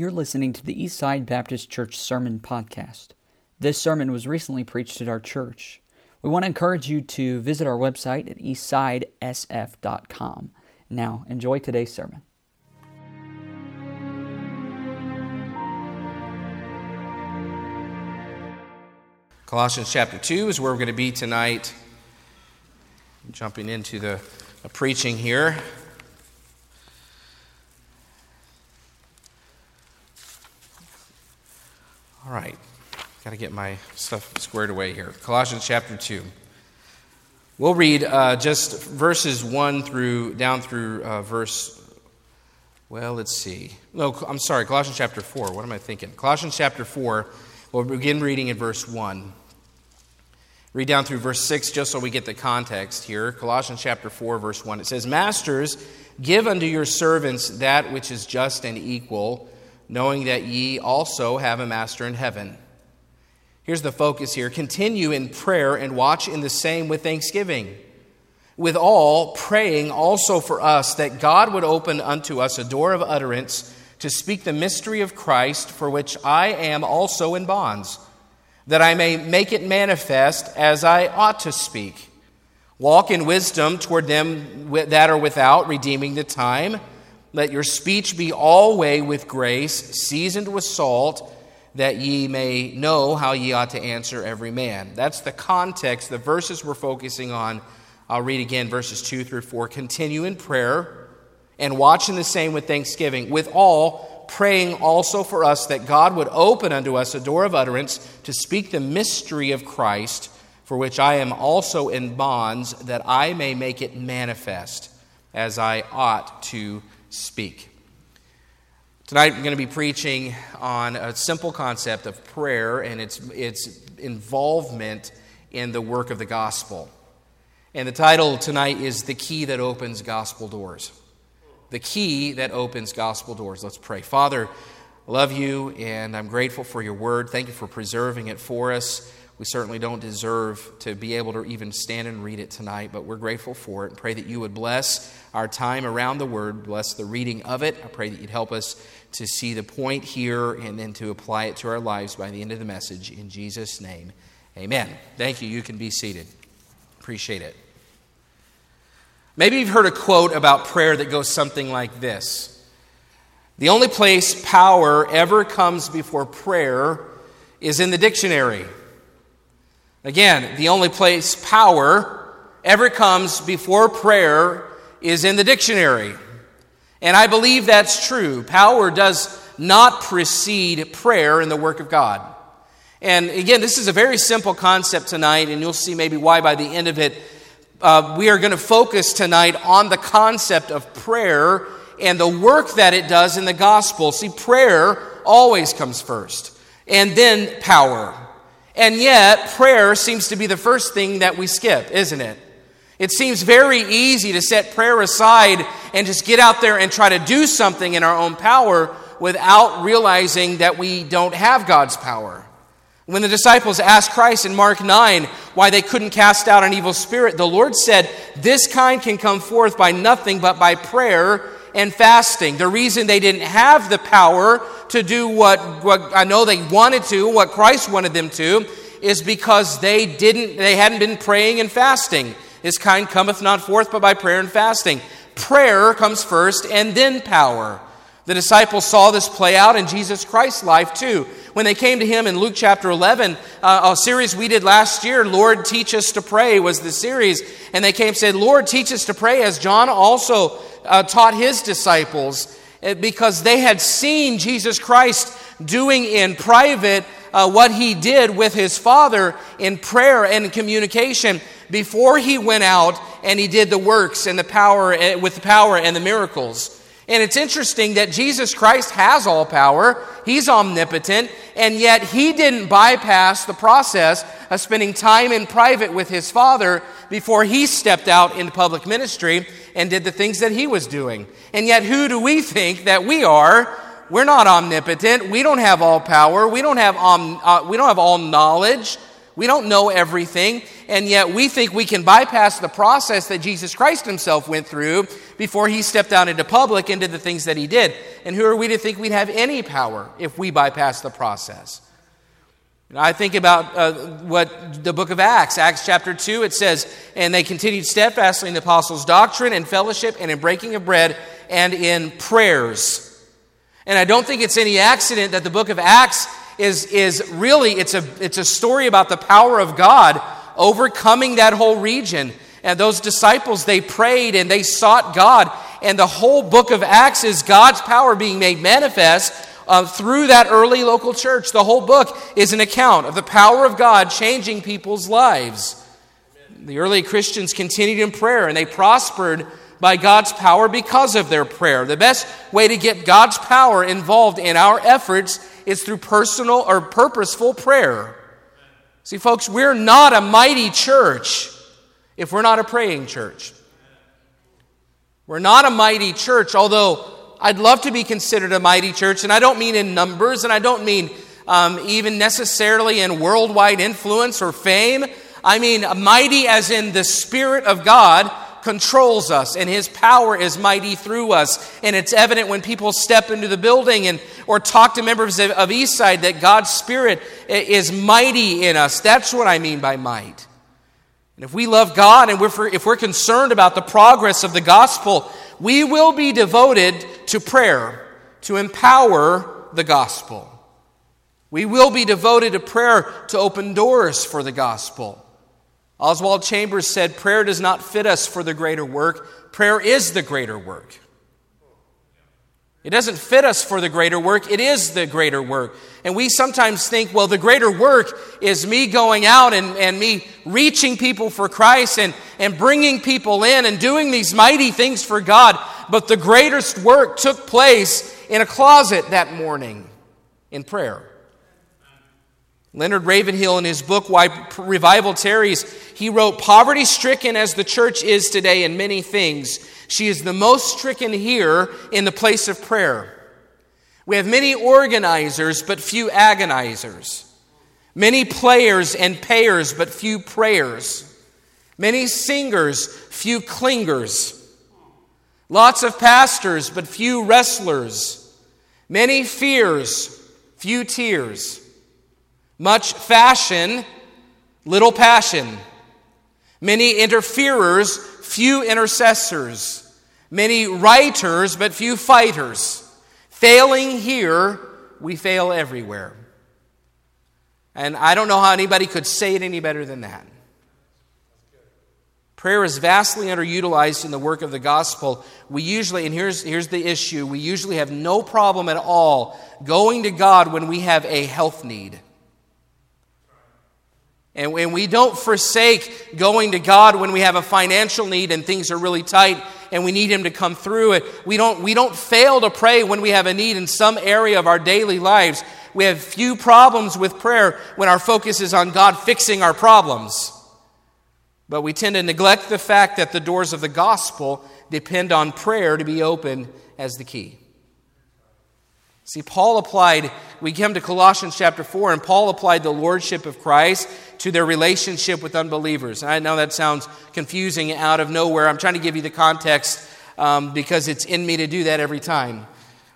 You're listening to the Eastside Baptist Church Sermon Podcast. This sermon was recently preached at our church. We want to encourage you to visit our website at eastsidesf.com. Now, enjoy today's sermon. Colossians chapter 2 is where we're going to be tonight. Jumping into the, the preaching here. All right, got to get my stuff squared away here. Colossians chapter 2. We'll read uh, just verses 1 through, down through uh, verse, well, let's see. No, I'm sorry, Colossians chapter 4. What am I thinking? Colossians chapter 4, we'll begin reading in verse 1. Read down through verse 6 just so we get the context here. Colossians chapter 4, verse 1. It says, Masters, give unto your servants that which is just and equal knowing that ye also have a master in heaven. Here's the focus here continue in prayer and watch in the same with thanksgiving. With all, praying also for us that God would open unto us a door of utterance to speak the mystery of Christ, for which I am also in bonds, that I may make it manifest as I ought to speak. Walk in wisdom toward them that are without, redeeming the time. Let your speech be always with grace, seasoned with salt, that ye may know how ye ought to answer every man. That's the context, the verses we're focusing on. I'll read again verses 2 through 4. Continue in prayer and watch in the same with thanksgiving, with all praying also for us that God would open unto us a door of utterance to speak the mystery of Christ, for which I am also in bonds, that I may make it manifest as I ought to speak. Tonight, I'm going to be preaching on a simple concept of prayer and its, its involvement in the work of the gospel. And the title tonight is The Key That Opens Gospel Doors. The Key That Opens Gospel Doors. Let's pray. Father, I love you and I'm grateful for your word. Thank you for preserving it for us. We certainly don't deserve to be able to even stand and read it tonight, but we're grateful for it and pray that you would bless our time around the Word, bless the reading of it. I pray that you'd help us to see the point here and then to apply it to our lives by the end of the message. In Jesus' name, amen. Thank you. You can be seated. Appreciate it. Maybe you've heard a quote about prayer that goes something like this The only place power ever comes before prayer is in the dictionary. Again, the only place power ever comes before prayer is in the dictionary. And I believe that's true. Power does not precede prayer in the work of God. And again, this is a very simple concept tonight, and you'll see maybe why by the end of it. Uh, we are going to focus tonight on the concept of prayer and the work that it does in the gospel. See, prayer always comes first, and then power. And yet, prayer seems to be the first thing that we skip, isn't it? It seems very easy to set prayer aside and just get out there and try to do something in our own power without realizing that we don't have God's power. When the disciples asked Christ in Mark 9 why they couldn't cast out an evil spirit, the Lord said, This kind can come forth by nothing but by prayer and fasting. The reason they didn't have the power to do what, what I know they wanted to, what Christ wanted them to, is because they didn't, they hadn't been praying and fasting. This kind cometh not forth but by prayer and fasting. Prayer comes first and then power. The disciples saw this play out in Jesus Christ's life too. When they came to him in Luke chapter 11, uh, a series we did last year, Lord, teach us to pray, was the series. And they came and said, Lord, teach us to pray, as John also uh, taught his disciples, uh, because they had seen Jesus Christ doing in private uh, what he did with his Father in prayer and communication before he went out and he did the works and the power uh, with the power and the miracles. And it's interesting that Jesus Christ has all power. He's omnipotent. And yet he didn't bypass the process of spending time in private with his Father before he stepped out into public ministry and did the things that he was doing. And yet, who do we think that we are? We're not omnipotent. We don't have all power. We don't have, om, uh, we don't have all knowledge. We don't know everything, and yet we think we can bypass the process that Jesus Christ himself went through before he stepped out into public and did the things that he did. And who are we to think we'd have any power if we bypass the process? I think about uh, what the book of Acts, Acts chapter 2, it says, And they continued steadfastly in the apostles' doctrine and fellowship and in breaking of bread and in prayers. And I don't think it's any accident that the book of Acts is, is really, it's a, it's a story about the power of God overcoming that whole region. And those disciples, they prayed and they sought God. And the whole book of Acts is God's power being made manifest uh, through that early local church. The whole book is an account of the power of God changing people's lives. The early Christians continued in prayer and they prospered by God's power because of their prayer. The best way to get God's power involved in our efforts is through personal or purposeful prayer. See, folks, we're not a mighty church if we're not a praying church. We're not a mighty church, although I'd love to be considered a mighty church, and I don't mean in numbers, and I don't mean um, even necessarily in worldwide influence or fame. I mean mighty as in the Spirit of God controls us and his power is mighty through us. And it's evident when people step into the building and or talk to members of, of eastside that god's spirit is mighty in us. That's what i mean by might. And if we love god and we're, if we're concerned about the progress of the gospel we will be devoted to prayer to empower the gospel. We will be devoted to prayer to open doors for the gospel Oswald Chambers said, Prayer does not fit us for the greater work, prayer is the greater work. It doesn't fit us for the greater work, it is the greater work. And we sometimes think, well, the greater work is me going out and, and me reaching people for Christ and, and bringing people in and doing these mighty things for God. But the greatest work took place in a closet that morning in prayer. Leonard Ravenhill, in his book, Why Revival Tarries, he wrote, Poverty stricken as the church is today in many things, she is the most stricken here in the place of prayer. We have many organizers, but few agonizers. Many players and payers, but few prayers. Many singers, few clingers. Lots of pastors, but few wrestlers. Many fears, few tears. Much fashion, little passion. Many interferers, few intercessors. Many writers, but few fighters. Failing here, we fail everywhere. And I don't know how anybody could say it any better than that. Prayer is vastly underutilized in the work of the gospel. We usually, and here's, here's the issue, we usually have no problem at all going to God when we have a health need. And when we don't forsake going to God when we have a financial need and things are really tight and we need Him to come through it. We don't, we don't fail to pray when we have a need in some area of our daily lives. We have few problems with prayer when our focus is on God fixing our problems. But we tend to neglect the fact that the doors of the gospel depend on prayer to be open as the key. See, Paul applied, we come to Colossians chapter 4, and Paul applied the lordship of Christ to their relationship with unbelievers. I know that sounds confusing out of nowhere. I'm trying to give you the context um, because it's in me to do that every time.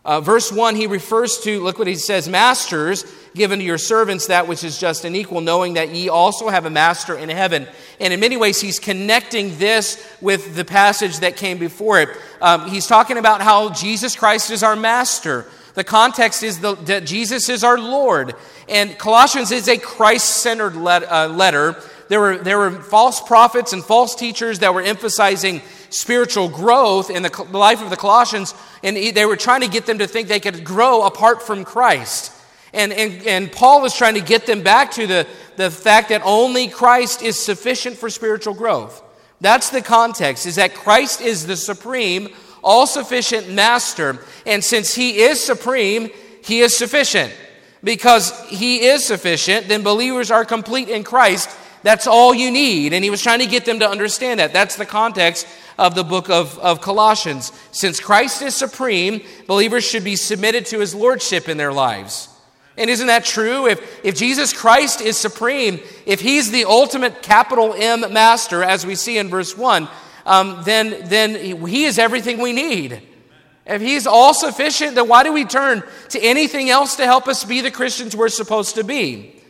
Uh, verse 1, he refers to, look what he says, Masters, given to your servants that which is just and equal, knowing that ye also have a master in heaven. And in many ways, he's connecting this with the passage that came before it. Um, he's talking about how Jesus Christ is our master. The context is the, that Jesus is our Lord. And Colossians is a Christ centered let, uh, letter. There were, there were false prophets and false teachers that were emphasizing spiritual growth in the life of the Colossians, and they were trying to get them to think they could grow apart from Christ. And, and, and Paul is trying to get them back to the, the fact that only Christ is sufficient for spiritual growth. That's the context, is that Christ is the supreme all sufficient master. And since he is supreme, he is sufficient. Because he is sufficient, then believers are complete in Christ. That's all you need. And he was trying to get them to understand that. That's the context of the book of, of Colossians. Since Christ is supreme, believers should be submitted to his lordship in their lives. And isn't that true? If, if Jesus Christ is supreme, if he's the ultimate capital M master, as we see in verse 1, um, then, then he is everything we need. If he's all sufficient, then why do we turn to anything else to help us be the Christians we're supposed to be?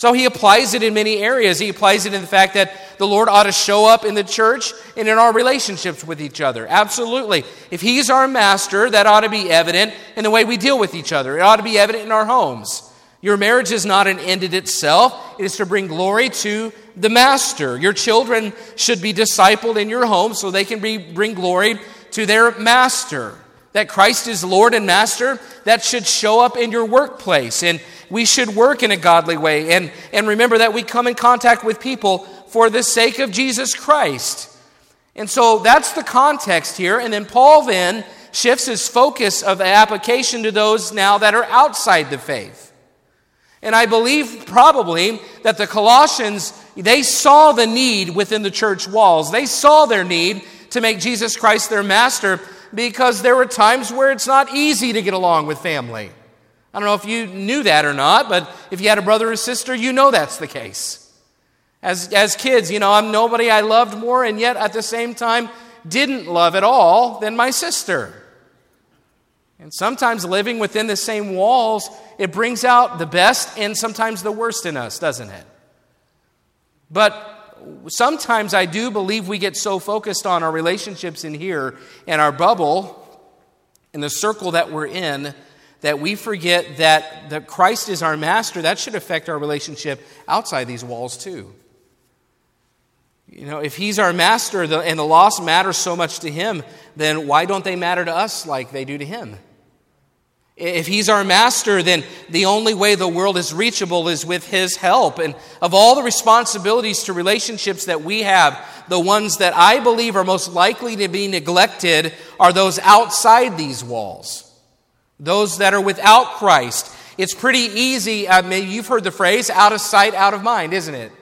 So he applies it in many areas. He applies it in the fact that the Lord ought to show up in the church and in our relationships with each other. Absolutely. If he's our master, that ought to be evident in the way we deal with each other. It ought to be evident in our homes. Your marriage is not an end in itself, it is to bring glory to the master. Your children should be discipled in your home so they can be, bring glory to their master. That Christ is Lord and Master, that should show up in your workplace. And we should work in a godly way. And, and remember that we come in contact with people for the sake of Jesus Christ. And so that's the context here. And then Paul then shifts his focus of application to those now that are outside the faith. And I believe probably that the Colossians, they saw the need within the church walls. They saw their need to make Jesus Christ their master because there were times where it's not easy to get along with family. I don't know if you knew that or not, but if you had a brother or sister, you know that's the case. As, as kids, you know, I'm nobody I loved more and yet at the same time didn't love at all than my sister. And sometimes living within the same walls, it brings out the best and sometimes the worst in us, doesn't it? But sometimes I do believe we get so focused on our relationships in here and our bubble, and the circle that we're in, that we forget that, that Christ is our master, that should affect our relationship outside these walls too. You know, if he's our master and the loss matters so much to him, then why don't they matter to us like they do to him? If he's our master, then the only way the world is reachable is with his help. And of all the responsibilities to relationships that we have, the ones that I believe are most likely to be neglected are those outside these walls those that are without Christ. It's pretty easy. Uh, maybe you've heard the phrase out of sight, out of mind, isn't it?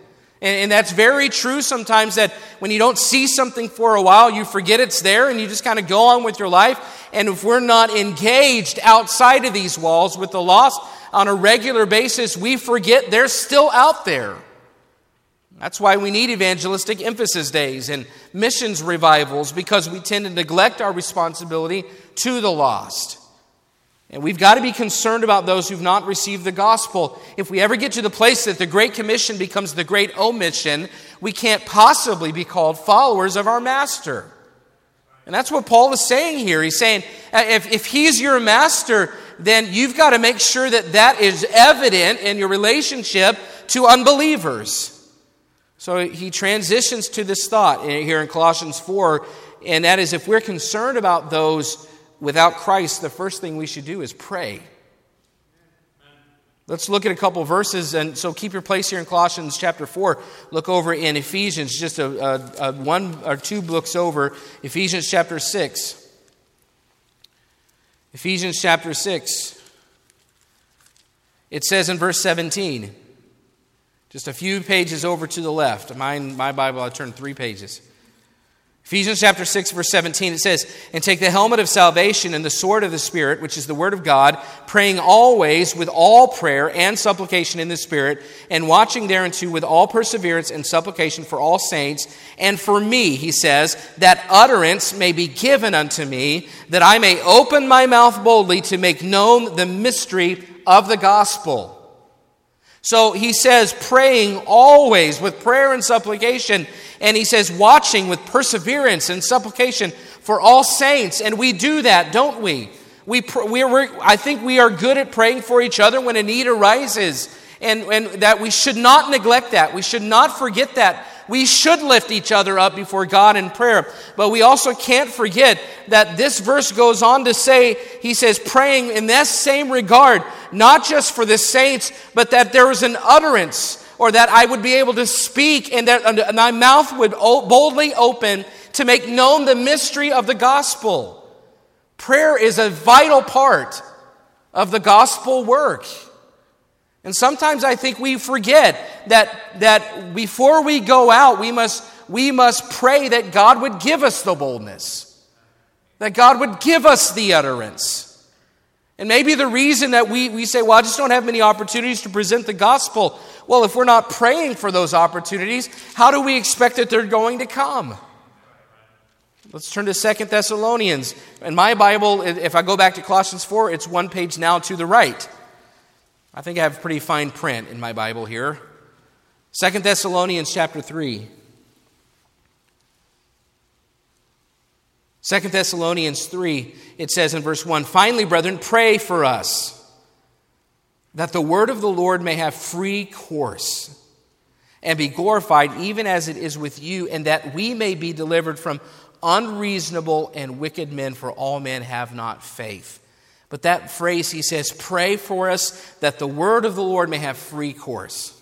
And, and, that's very true sometimes that when you don't see something for a while, you forget it's there and you just kind of go on with your life. And if we're not engaged outside of these walls with the lost on a regular basis, we forget they're still out there. That's why we need evangelistic emphasis days and missions revivals because we tend to neglect our responsibility to the lost. And we've got to be concerned about those who've not received the gospel. If we ever get to the place that the Great Commission becomes the Great Omission, we can't possibly be called followers of our Master. And that's what Paul is saying here. He's saying, uh, if, if he's your master, then you've got to make sure that that is evident in your relationship to unbelievers. So he transitions to this thought here in Colossians 4, and that is if we're concerned about those without Christ, the first thing we should do is pray. Let's look at a couple verses, and so keep your place here in Colossians chapter 4. Look over in Ephesians, just a, a, a one or two books over, Ephesians chapter 6. Ephesians chapter 6. It says in verse 17, just a few pages over to the left. Mine, my Bible, I turned three pages. Ephesians chapter 6 verse 17 it says, "And take the helmet of salvation and the sword of the spirit, which is the word of God, praying always with all prayer and supplication in the spirit, and watching thereunto with all perseverance and supplication for all saints, and for me," he says, "that utterance may be given unto me, that I may open my mouth boldly to make known the mystery of the gospel." So he says, praying always with prayer and supplication. And he says, watching with perseverance and supplication for all saints. And we do that, don't we? We, we I think we are good at praying for each other when a need arises. And, and that we should not neglect that. We should not forget that. We should lift each other up before God in prayer. But we also can't forget that this verse goes on to say, he says, praying in that same regard, not just for the saints, but that there is an utterance or that I would be able to speak and that my mouth would boldly open to make known the mystery of the gospel. Prayer is a vital part of the gospel work. And sometimes I think we forget that, that before we go out, we must, we must pray that God would give us the boldness, that God would give us the utterance. And maybe the reason that we, we say, well, I just don't have many opportunities to present the gospel. Well, if we're not praying for those opportunities, how do we expect that they're going to come? Let's turn to Second Thessalonians. In my Bible, if I go back to Colossians 4, it's one page now to the right. I think I have pretty fine print in my Bible here. Second Thessalonians chapter 3. Second Thessalonians 3, it says in verse 1 Finally, brethren, pray for us that the word of the Lord may have free course and be glorified, even as it is with you, and that we may be delivered from unreasonable and wicked men, for all men have not faith. But that phrase, he says, pray for us that the word of the Lord may have free course,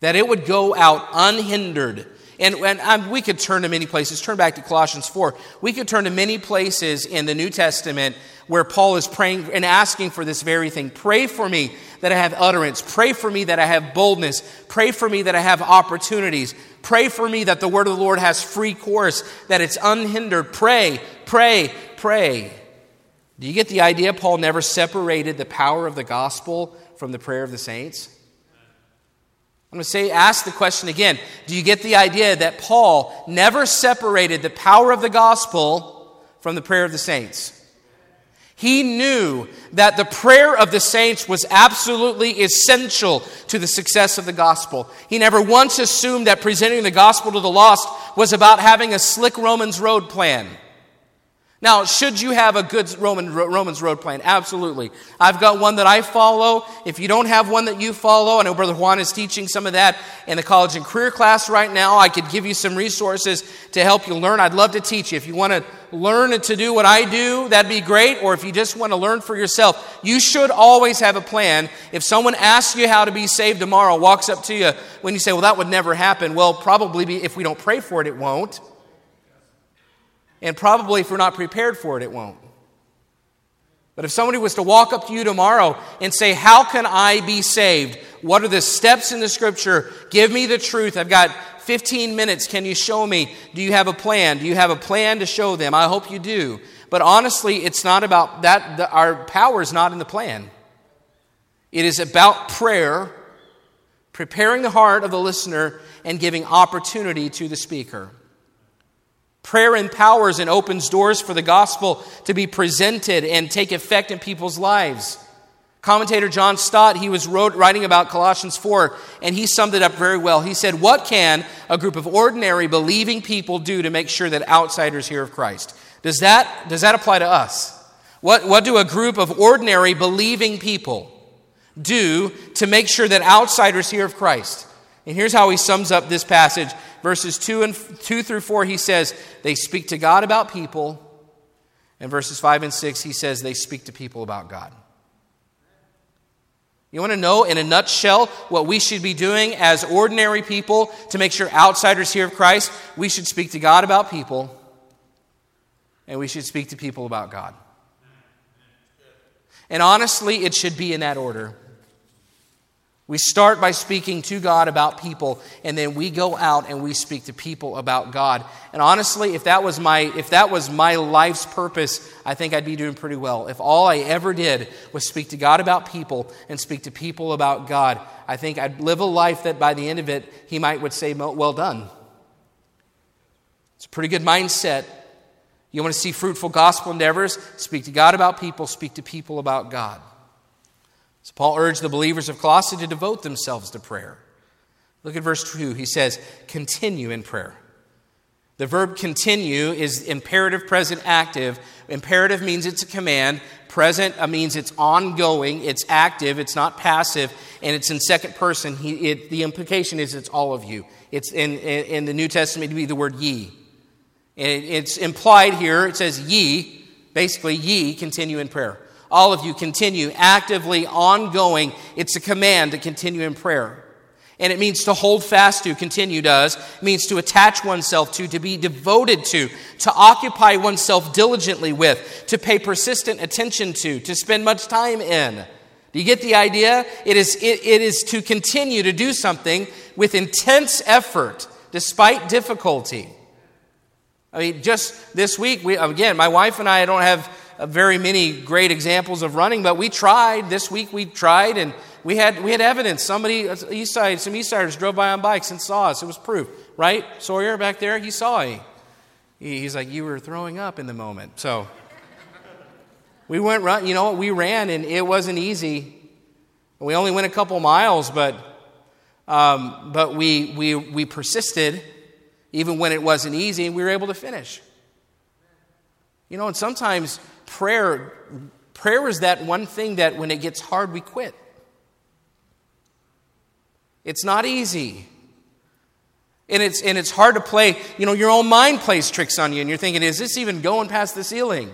that it would go out unhindered. And, and um, we could turn to many places. Turn back to Colossians 4. We could turn to many places in the New Testament where Paul is praying and asking for this very thing. Pray for me that I have utterance. Pray for me that I have boldness. Pray for me that I have opportunities. Pray for me that the word of the Lord has free course, that it's unhindered. Pray, pray, pray. Do you get the idea? Paul never separated the power of the gospel from the prayer of the saints. I'm going to say, ask the question again. Do you get the idea that Paul never separated the power of the gospel from the prayer of the saints? He knew that the prayer of the saints was absolutely essential to the success of the gospel. He never once assumed that presenting the gospel to the lost was about having a slick Romans road plan. Now, should you have a good Roman, Romans road plan? Absolutely. I've got one that I follow. If you don't have one that you follow, I know Brother Juan is teaching some of that in the college and career class right now. I could give you some resources to help you learn. I'd love to teach you. If you want to learn to do what I do, that'd be great. Or if you just want to learn for yourself, you should always have a plan. If someone asks you how to be saved tomorrow, walks up to you when you say, well, that would never happen, well, probably be, if we don't pray for it, it won't. And probably if we're not prepared for it, it won't. But if somebody was to walk up to you tomorrow and say, How can I be saved? What are the steps in the scripture? Give me the truth. I've got 15 minutes. Can you show me? Do you have a plan? Do you have a plan to show them? I hope you do. But honestly, it's not about that. The, our power is not in the plan. It is about prayer, preparing the heart of the listener, and giving opportunity to the speaker. Prayer empowers and opens doors for the gospel to be presented and take effect in people's lives. Commentator John Stott, he was wrote, writing about Colossians 4, and he summed it up very well. He said, What can a group of ordinary believing people do to make sure that outsiders hear of Christ? Does that, does that apply to us? What, what do a group of ordinary believing people do to make sure that outsiders hear of Christ? And here's how he sums up this passage verses 2 and 2 through 4 he says they speak to God about people and verses 5 and 6 he says they speak to people about God. You want to know in a nutshell what we should be doing as ordinary people to make sure outsiders hear of Christ? We should speak to God about people and we should speak to people about God. And honestly, it should be in that order. We start by speaking to God about people, and then we go out and we speak to people about God. And honestly, if that was my if that was my life's purpose, I think I'd be doing pretty well. If all I ever did was speak to God about people and speak to people about God, I think I'd live a life that by the end of it, He might would say, "Well done." It's a pretty good mindset. You want to see fruitful gospel endeavors? Speak to God about people. Speak to people about God. So Paul urged the believers of Colossae to devote themselves to prayer. Look at verse 2. He says, continue in prayer. The verb continue is imperative, present, active. Imperative means it's a command. Present uh, means it's ongoing, it's active, it's not passive, and it's in second person. He, it, the implication is it's all of you. It's in, in, in the New Testament to be the word ye. And it's implied here, it says ye, basically, ye continue in prayer all of you continue actively, ongoing. It's a command to continue in prayer. And it means to hold fast to, continue does. It means to attach oneself to, to be devoted to, to occupy oneself diligently with, to pay persistent attention to, to spend much time in. Do you get the idea? It is, it, it is to continue to do something with intense effort despite difficulty. I mean, just this week, we, again, my wife and I don't have very many great examples of running, but we tried. This week we tried, and we had, we had evidence. Somebody, uh, east side, some east siders drove by on bikes and saw us. It was proof, right? Sawyer back there, he saw me. He's like, You were throwing up in the moment. So we went run, you know what? We ran, and it wasn't easy. We only went a couple miles, but, um, but we, we, we persisted even when it wasn't easy, and we were able to finish. You know, and sometimes prayer, prayer is that one thing that when it gets hard, we quit. It's not easy. And it's, and it's hard to play, you know, your own mind plays tricks on you, and you're thinking, is this even going past the ceiling?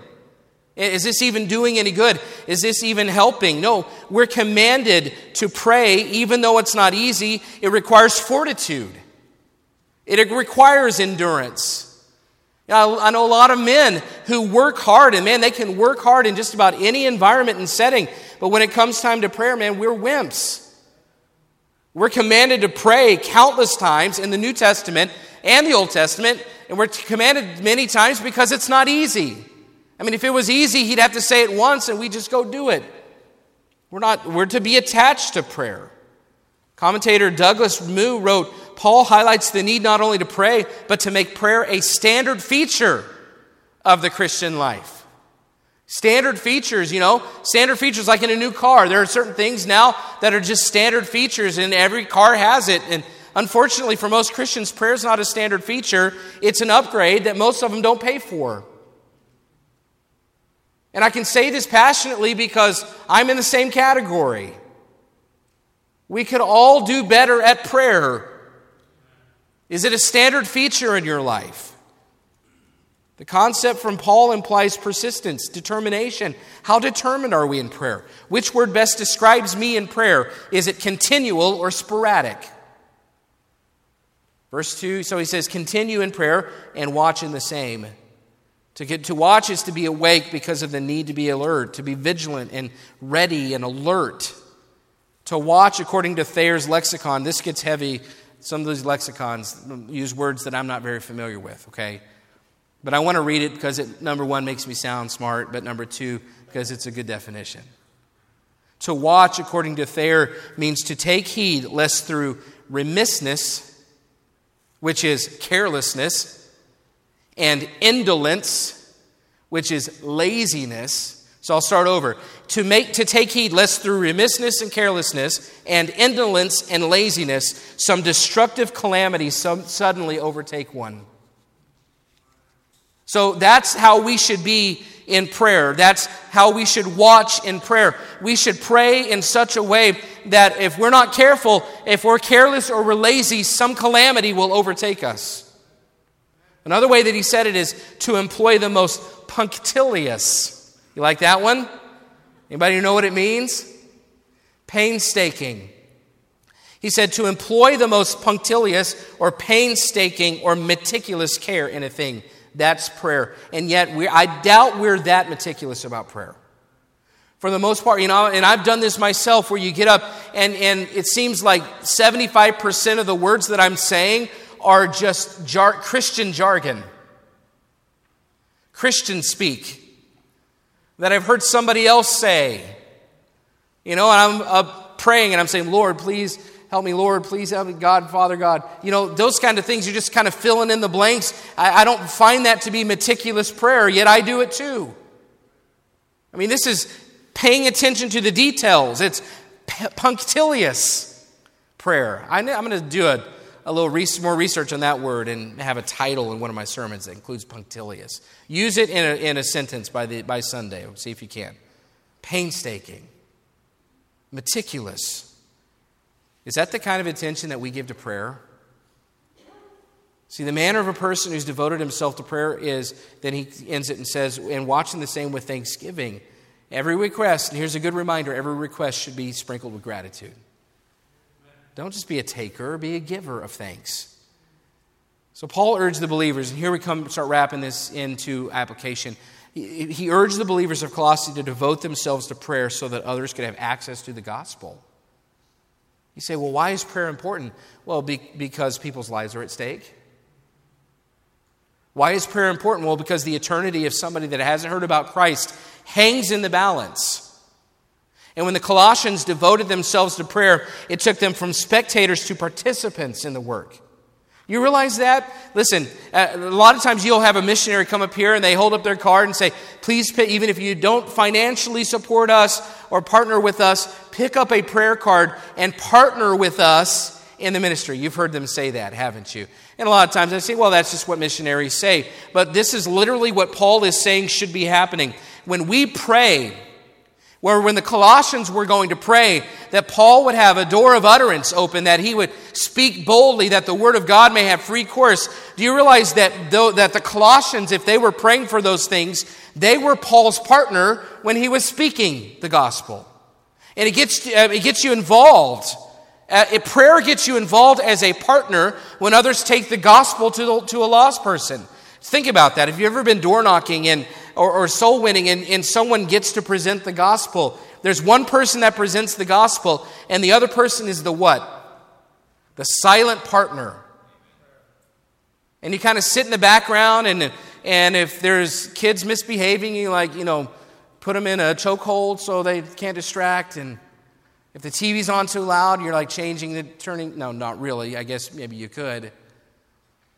Is this even doing any good? Is this even helping? No, we're commanded to pray, even though it's not easy. It requires fortitude, it requires endurance. I know a lot of men who work hard, and man, they can work hard in just about any environment and setting. But when it comes time to prayer, man, we're wimps. We're commanded to pray countless times in the New Testament and the Old Testament, and we're commanded many times because it's not easy. I mean, if it was easy, he'd have to say it once and we just go do it. We're not, we're to be attached to prayer. Commentator Douglas Moo wrote Paul highlights the need not only to pray, but to make prayer a standard feature of the Christian life. Standard features, you know, standard features like in a new car. There are certain things now that are just standard features, and every car has it. And unfortunately, for most Christians, prayer is not a standard feature, it's an upgrade that most of them don't pay for. And I can say this passionately because I'm in the same category. We could all do better at prayer. Is it a standard feature in your life? The concept from Paul implies persistence, determination. How determined are we in prayer? Which word best describes me in prayer? Is it continual or sporadic? Verse 2 so he says, continue in prayer and watch in the same. To, get, to watch is to be awake because of the need to be alert, to be vigilant and ready and alert. To watch, according to Thayer's lexicon, this gets heavy. Some of these lexicons use words that I'm not very familiar with, okay? But I want to read it because it, number one, makes me sound smart, but number two, because it's a good definition. To watch, according to Thayer, means to take heed lest through remissness, which is carelessness, and indolence, which is laziness. So I'll start over. To make to take heed lest through remissness and carelessness and indolence and laziness some destructive calamity some suddenly overtake one. So that's how we should be in prayer. That's how we should watch in prayer. We should pray in such a way that if we're not careful, if we're careless or we're lazy, some calamity will overtake us. Another way that he said it is to employ the most punctilious. You like that one? Anybody know what it means? Painstaking. He said to employ the most punctilious or painstaking or meticulous care in a thing. That's prayer. And yet, we, I doubt we're that meticulous about prayer. For the most part, you know, and I've done this myself where you get up and, and it seems like 75% of the words that I'm saying are just jar- Christian jargon, Christian speak that I've heard somebody else say. You know, and I'm uh, praying and I'm saying, Lord, please help me, Lord, please help me, God, Father, God. You know, those kind of things, you're just kind of filling in the blanks. I, I don't find that to be meticulous prayer, yet I do it too. I mean, this is paying attention to the details, it's punctilious prayer. I, am going to do a a little more research on that word and have a title in one of my sermons that includes punctilious. Use it in a, in a sentence by, the, by Sunday. See if you can. Painstaking, meticulous. Is that the kind of attention that we give to prayer? See, the manner of a person who's devoted himself to prayer is, then he ends it and says, and watching the same with thanksgiving. Every request, and here's a good reminder every request should be sprinkled with gratitude. Don't just be a taker, be a giver of thanks. So Paul urged the believers, and here we come start wrapping this into application. He, he urged the believers of Colossae to devote themselves to prayer so that others could have access to the gospel. You say, well, why is prayer important? Well, be, because people's lives are at stake. Why is prayer important? Well, because the eternity of somebody that hasn't heard about Christ hangs in the balance. And when the Colossians devoted themselves to prayer, it took them from spectators to participants in the work. You realize that? Listen, uh, a lot of times you'll have a missionary come up here and they hold up their card and say, please, even if you don't financially support us or partner with us, pick up a prayer card and partner with us in the ministry. You've heard them say that, haven't you? And a lot of times I say, well, that's just what missionaries say. But this is literally what Paul is saying should be happening. When we pray, where when the Colossians were going to pray, that Paul would have a door of utterance open, that he would speak boldly, that the word of God may have free course. Do you realize that, though, that the Colossians, if they were praying for those things, they were Paul's partner when he was speaking the gospel? And it gets, uh, it gets you involved. Uh, it, prayer gets you involved as a partner when others take the gospel to, to a lost person. Think about that. Have you ever been door knocking and or, or soul winning and, and someone gets to present the gospel. There's one person that presents the gospel, and the other person is the what? The silent partner. And you kind of sit in the background, and, and if there's kids misbehaving, you like, you know, put them in a chokehold so they can't distract. And if the TV's on too loud, you're like changing the turning. No, not really. I guess maybe you could.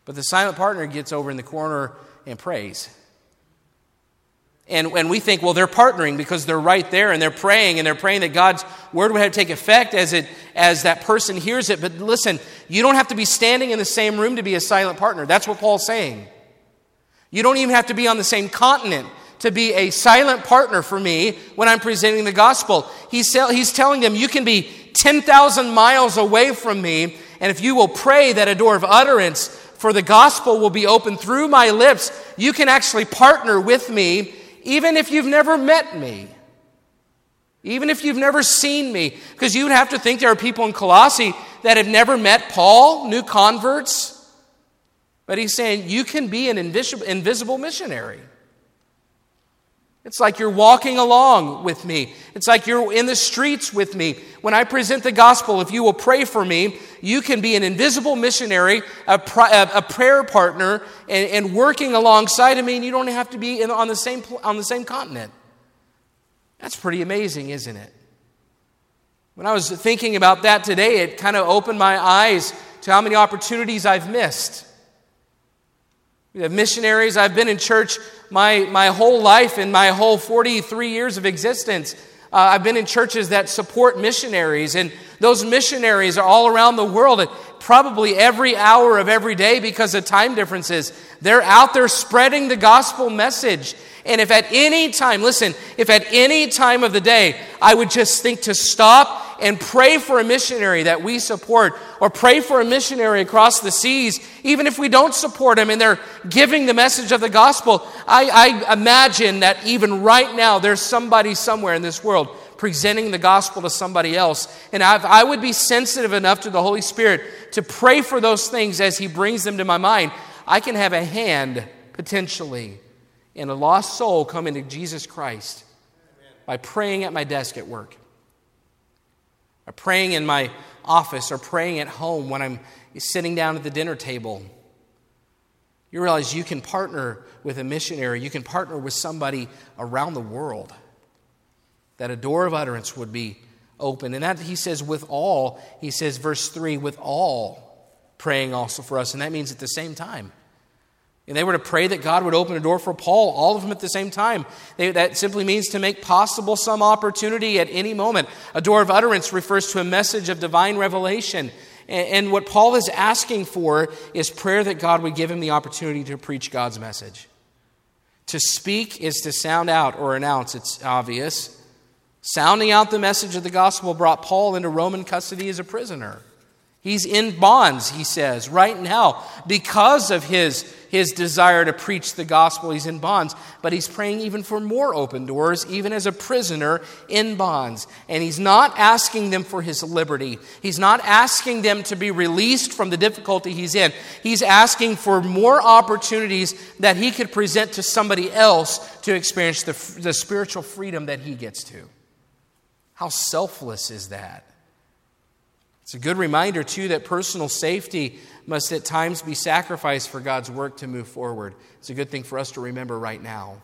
But the silent partner gets over in the corner and prays. And, and we think, well, they're partnering because they're right there and they're praying and they're praying that God's word would have to take effect as, it, as that person hears it. But listen, you don't have to be standing in the same room to be a silent partner. That's what Paul's saying. You don't even have to be on the same continent to be a silent partner for me when I'm presenting the gospel. He's, he's telling them, you can be 10,000 miles away from me, and if you will pray that a door of utterance for the gospel will be opened through my lips, you can actually partner with me even if you've never met me, even if you've never seen me, because you would have to think there are people in Colossae that have never met Paul, new converts. But he's saying you can be an invisible, invisible missionary. It's like you're walking along with me. It's like you're in the streets with me. When I present the gospel, if you will pray for me, you can be an invisible missionary, a, a prayer partner, and, and, working alongside of me, and you don't have to be in, on, the same, on the same continent. That's pretty amazing, isn't it? When I was thinking about that today, it kind of opened my eyes to how many opportunities I've missed. We have missionaries. I've been in church my, my whole life, in my whole 43 years of existence. Uh, I've been in churches that support missionaries, and those missionaries are all around the world, probably every hour of every day because of time differences. They're out there spreading the gospel message. And if at any time, listen, if at any time of the day I would just think to stop and pray for a missionary that we support, or pray for a missionary across the seas, even if we don't support them and they're giving the message of the gospel, I, I imagine that even right now there's somebody somewhere in this world presenting the gospel to somebody else. And I've, I would be sensitive enough to the Holy Spirit to pray for those things as He brings them to my mind. I can have a hand potentially in a lost soul coming to Jesus Christ by praying at my desk at work or praying in my office or praying at home when I'm sitting down at the dinner table. You realize you can partner with a missionary, you can partner with somebody around the world, that a door of utterance would be open. And that he says, with all, he says, verse 3, with all praying also for us. And that means at the same time. And they were to pray that God would open a door for Paul, all of them at the same time. They, that simply means to make possible some opportunity at any moment. A door of utterance refers to a message of divine revelation. And, and what Paul is asking for is prayer that God would give him the opportunity to preach God's message. To speak is to sound out or announce, it's obvious. Sounding out the message of the gospel brought Paul into Roman custody as a prisoner. He's in bonds, he says, right now because of his, his desire to preach the gospel. He's in bonds, but he's praying even for more open doors, even as a prisoner in bonds. And he's not asking them for his liberty. He's not asking them to be released from the difficulty he's in. He's asking for more opportunities that he could present to somebody else to experience the, the spiritual freedom that he gets to. How selfless is that? It's a good reminder, too, that personal safety must at times be sacrificed for God's work to move forward. It's a good thing for us to remember right now.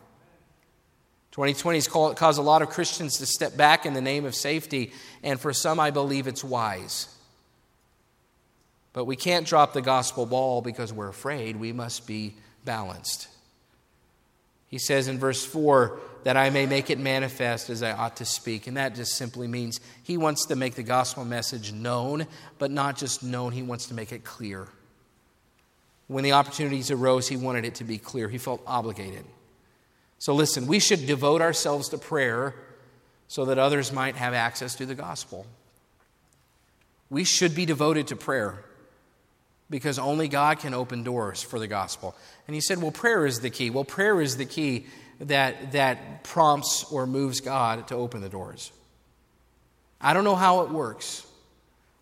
2020 has caused a lot of Christians to step back in the name of safety, and for some, I believe it's wise. But we can't drop the gospel ball because we're afraid. We must be balanced. He says in verse 4 that I may make it manifest as I ought to speak. And that just simply means he wants to make the gospel message known, but not just known, he wants to make it clear. When the opportunities arose, he wanted it to be clear. He felt obligated. So listen, we should devote ourselves to prayer so that others might have access to the gospel. We should be devoted to prayer because only God can open doors for the gospel. And he said, Well, prayer is the key. Well, prayer is the key that, that prompts or moves God to open the doors. I don't know how it works.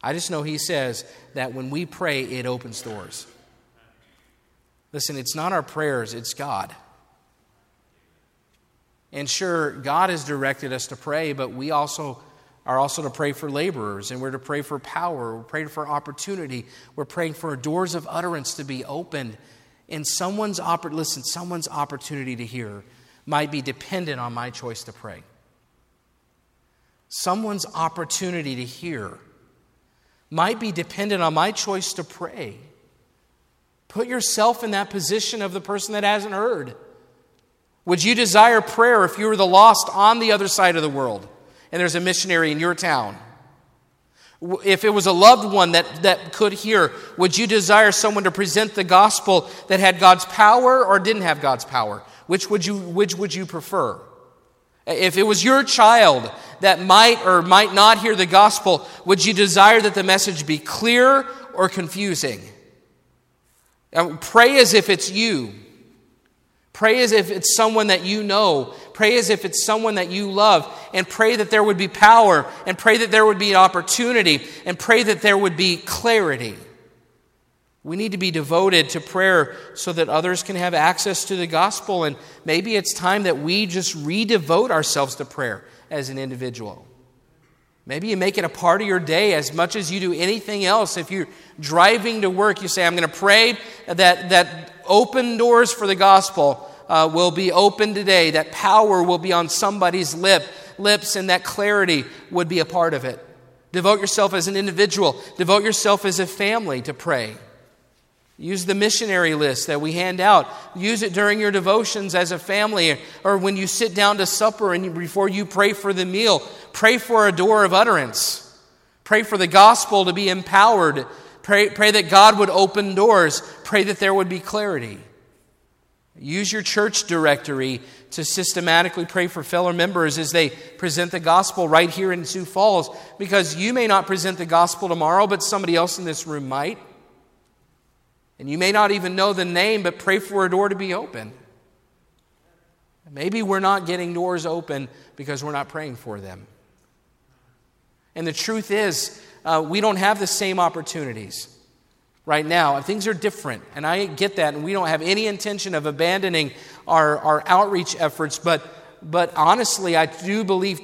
I just know he says that when we pray, it opens doors. Listen, it's not our prayers, it's God. And sure, God has directed us to pray, but we also are also to pray for laborers, and we're to pray for power, we're praying for opportunity, we're praying for doors of utterance to be opened. And someone's oppor- listen, someone's opportunity to hear might be dependent on my choice to pray. Someone's opportunity to hear might be dependent on my choice to pray. Put yourself in that position of the person that hasn't heard. Would you desire prayer if you were the lost on the other side of the world and there's a missionary in your town? If it was a loved one that, that could hear, would you desire someone to present the gospel that had God's power or didn't have God's power? Which would you, which would you prefer? If it was your child that might or might not hear the gospel, would you desire that the message be clear or confusing? Pray as if it's you. Pray as if it's someone that you know. Pray as if it's someone that you love. And pray that there would be power. And pray that there would be an opportunity. And pray that there would be clarity. We need to be devoted to prayer so that others can have access to the gospel. And maybe it's time that we just redevote ourselves to prayer as an individual. Maybe you make it a part of your day as much as you do anything else. If you're driving to work, you say, I'm going to pray that, that open doors for the gospel uh, will be open today, that power will be on somebody's lip, lips, and that clarity would be a part of it. Devote yourself as an individual, devote yourself as a family to pray. Use the missionary list that we hand out. Use it during your devotions as a family or when you sit down to supper and before you pray for the meal. Pray for a door of utterance. Pray for the gospel to be empowered. Pray, pray that God would open doors. Pray that there would be clarity. Use your church directory to systematically pray for fellow members as they present the gospel right here in Sioux Falls because you may not present the gospel tomorrow, but somebody else in this room might. And you may not even know the name, but pray for a door to be open. Maybe we're not getting doors open because we're not praying for them. And the truth is, uh, we don't have the same opportunities right now. Things are different, and I get that, and we don't have any intention of abandoning our, our outreach efforts, but, but honestly, I do believe,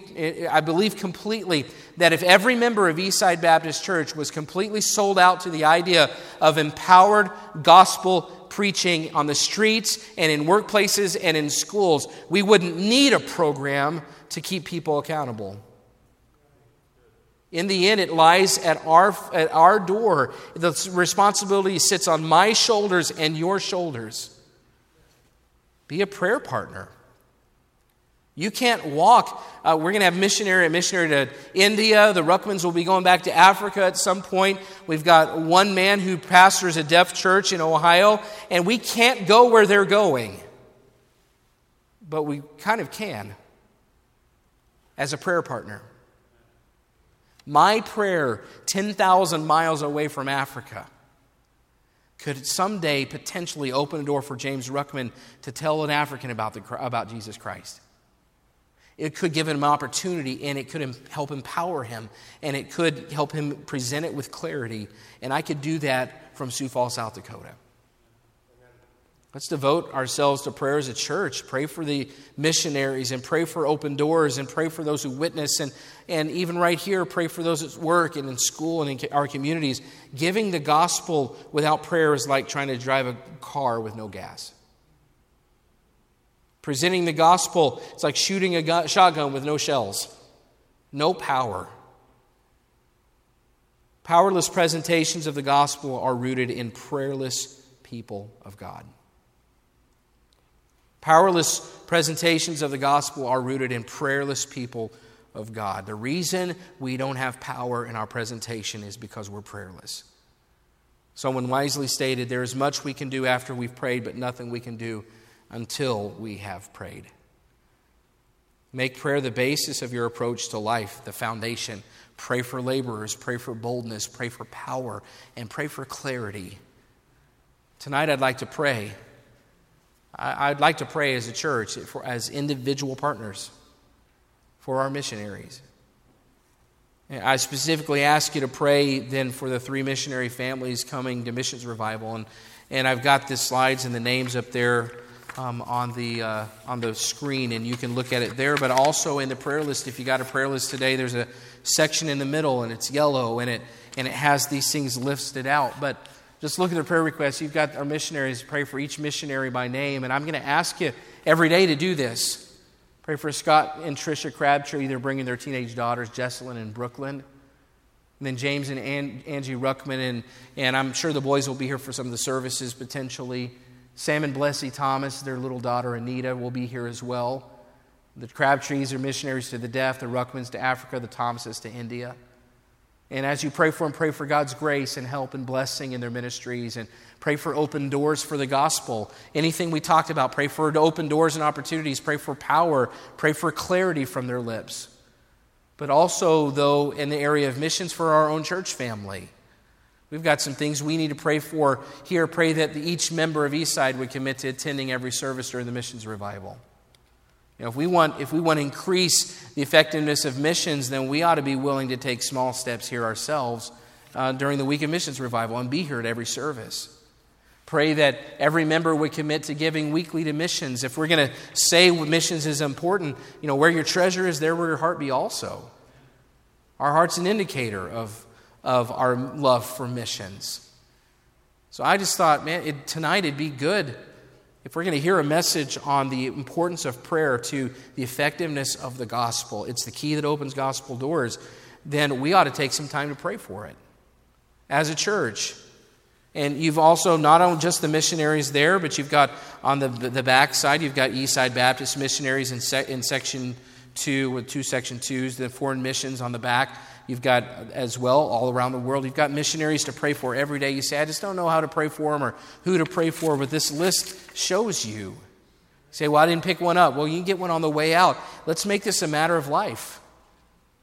I believe completely that if every member of Eastside Baptist Church was completely sold out to the idea of empowered gospel preaching on the streets and in workplaces and in schools, we wouldn't need a program to keep people accountable. In the end, it lies at our, at our door. The responsibility sits on my shoulders and your shoulders. Be a prayer partner. You can't walk. Uh, we're going to have missionary, a missionary to India. The Ruckmans will be going back to Africa at some point. We've got one man who pastors a deaf church in Ohio, and we can't go where they're going. But we kind of can as a prayer partner. My prayer, 10,000 miles away from Africa, could someday potentially open a door for James Ruckman to tell an African about, the, about Jesus Christ. It could give him opportunity and it could help empower him and it could help him present it with clarity. And I could do that from Sioux Falls, South Dakota. Let's devote ourselves to prayer as a church. Pray for the missionaries and pray for open doors and pray for those who witness. And, and even right here, pray for those at work and in school and in our communities. Giving the gospel without prayer is like trying to drive a car with no gas. Presenting the gospel, it's like shooting a gun, shotgun with no shells, no power. Powerless presentations of the gospel are rooted in prayerless people of God. Powerless presentations of the gospel are rooted in prayerless people of God. The reason we don't have power in our presentation is because we're prayerless. Someone wisely stated, There is much we can do after we've prayed, but nothing we can do until we have prayed. Make prayer the basis of your approach to life, the foundation. Pray for laborers, pray for boldness, pray for power, and pray for clarity. Tonight, I'd like to pray. I'd like to pray as a church, as individual partners for our missionaries. I specifically ask you to pray then for the three missionary families coming to Missions Revival. And, and I've got the slides and the names up there um, on, the, uh, on the screen, and you can look at it there. But also in the prayer list, if you got a prayer list today, there's a section in the middle, and it's yellow, and it, and it has these things listed out. But just look at the prayer requests. You've got our missionaries pray for each missionary by name, and I'm going to ask you every day to do this. Pray for Scott and Tricia Crabtree. They're bringing their teenage daughters, Jesselyn and Brooklyn. And then James and Angie Ruckman, and, and I'm sure the boys will be here for some of the services potentially. Sam and Blessy Thomas, their little daughter Anita, will be here as well. The Crabtrees are missionaries to the deaf, the Ruckmans to Africa, the Thomases to India. And as you pray for them, pray for God's grace and help and blessing in their ministries and pray for open doors for the gospel. Anything we talked about, pray for open doors and opportunities, pray for power, pray for clarity from their lips. But also, though, in the area of missions for our own church family. We've got some things we need to pray for here. Pray that each member of Eastside would commit to attending every service during the missions revival. You know, if, we want, if we want to increase the effectiveness of missions, then we ought to be willing to take small steps here ourselves uh, during the week of missions revival and be here at every service. Pray that every member would commit to giving weekly to missions. If we're going to say missions is important, you know, where your treasure is, there will your heart be also. Our heart's an indicator of, of our love for missions. So I just thought, man, it, tonight it'd be good if we're going to hear a message on the importance of prayer to the effectiveness of the gospel, it's the key that opens gospel doors, then we ought to take some time to pray for it as a church. And you've also not only just the missionaries there, but you've got on the, the back side, you've got Eastside Baptist missionaries in, in section two with two section twos, the foreign missions on the back. You've got as well all around the world. You've got missionaries to pray for every day. You say, I just don't know how to pray for them or who to pray for, but this list shows you. You say, Well, I didn't pick one up. Well, you can get one on the way out. Let's make this a matter of life,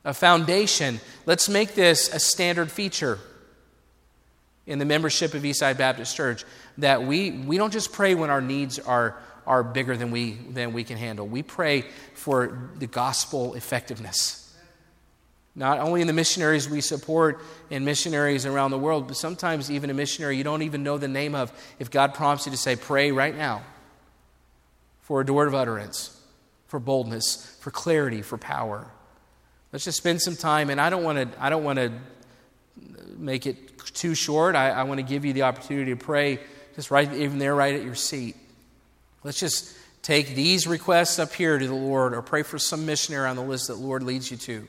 a foundation. Let's make this a standard feature in the membership of Eastside Baptist Church that we, we don't just pray when our needs are, are bigger than we, than we can handle. We pray for the gospel effectiveness. Not only in the missionaries we support and missionaries around the world, but sometimes even a missionary you don't even know the name of. If God prompts you to say, pray right now for a door of utterance, for boldness, for clarity, for power. Let's just spend some time, and I don't want to, I don't want to make it too short. I, I want to give you the opportunity to pray just right even there, right at your seat. Let's just take these requests up here to the Lord or pray for some missionary on the list that the Lord leads you to.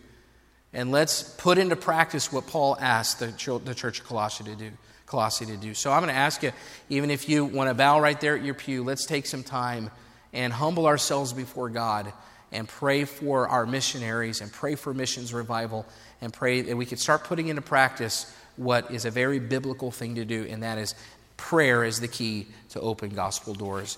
And let's put into practice what Paul asked the, church of Colossae to do. Colossae to do. So I'm going to ask you, even if you want to bow right there at your pew, let's take some time and humble ourselves before God and pray for our missionaries and pray for missions revival and pray that we could start putting into practice what is a very biblical thing to do, and that is prayer is the key to open gospel doors.